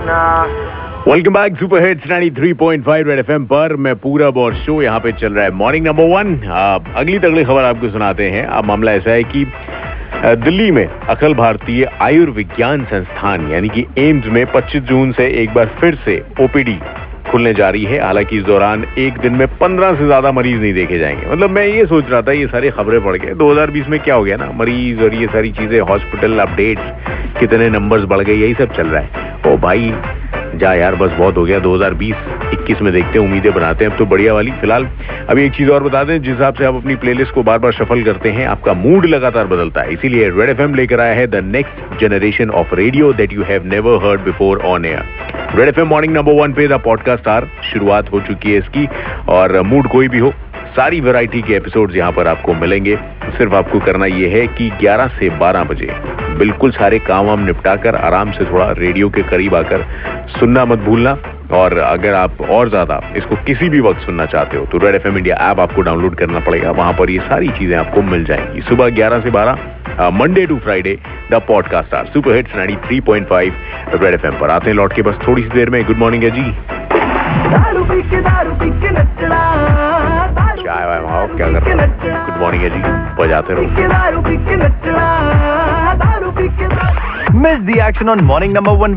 Welcome back super hits 93.5 red FM पर। मैं पूरा और शो यहाँ पे चल रहा है। मॉर्निंग नंबर वन अगली तगड़ी खबर आपको सुनाते हैं। अब मामला ऐसा है कि दिल्ली में अखिल भारतीय आयुर्विज्ञान संस्थान, यानी कि एम्स में 25 जून से एक बार फिर से ओपीडी खुलने जा रही है। हालाँकि इस दौरान एक दिन में 15 से ज़्यादा मरीज़ नहीं देखे जाएँगे। मतलब मैं ये सोच रहा था, ये सारी खबरें पढ़ के 2020 में क्या हो गया ना? मरीज़ और ये सारी चीज़ें हॉस्पिटल अपडेट कितने नंबर्स बढ़ गए, यही सब चल रहा है। ओ भाई, जा यार, बस बहुत हो गया। 2020 21 में देखते हैं, उम्मीदें बनाते हैं। अब तो बढ़िया वाली, फ़िलहाल। अभी एक चीज़ और बता दें, जिस हिसाब से आप अपनी प्लेलिस्ट को बार बार सफल करते हैं, आपका मूड लगातार बदलता है। इसीलिए रेड एफएम लेकर आया है the next generation of radio that you have never heard before on air red FM morning number one पे द पॉडकास्ट आर शुरुआत हो चुकी है इसकी। और मूड कोई भी हो, सारी वैरायटी के एपिसोड्स यहाँ पर आपको मिलेंगे। सिर्फ़ आपको करना यह है कि 11 से 12 बजे। बिल्कुल सारे काम वाम निपटा कर आराम से थोड़ा रेडियो के करीब आकर सुनना मत भूलना। और अगर आप और ज़्यादा इसको किसी भी वक्त सुनना चाहते हो तो रेड एफएम इंडिया ऐप आपको डाउनलोड करना पड़ेगा। वहाँ पर ये सारी चीज़ें आपको मिल जाएँगी। सुबह 11 से 12 Monday to Friday the podcast R super hits 93.5 red FM पर। आते हैं लौट के बस थोड़ी सी देर में। गुड मॉर्निंग है जी चाय वाय क्या कर रहे हो? गुड मॉर्निंग है जी बजाते रहो। Miss the action on morning number one.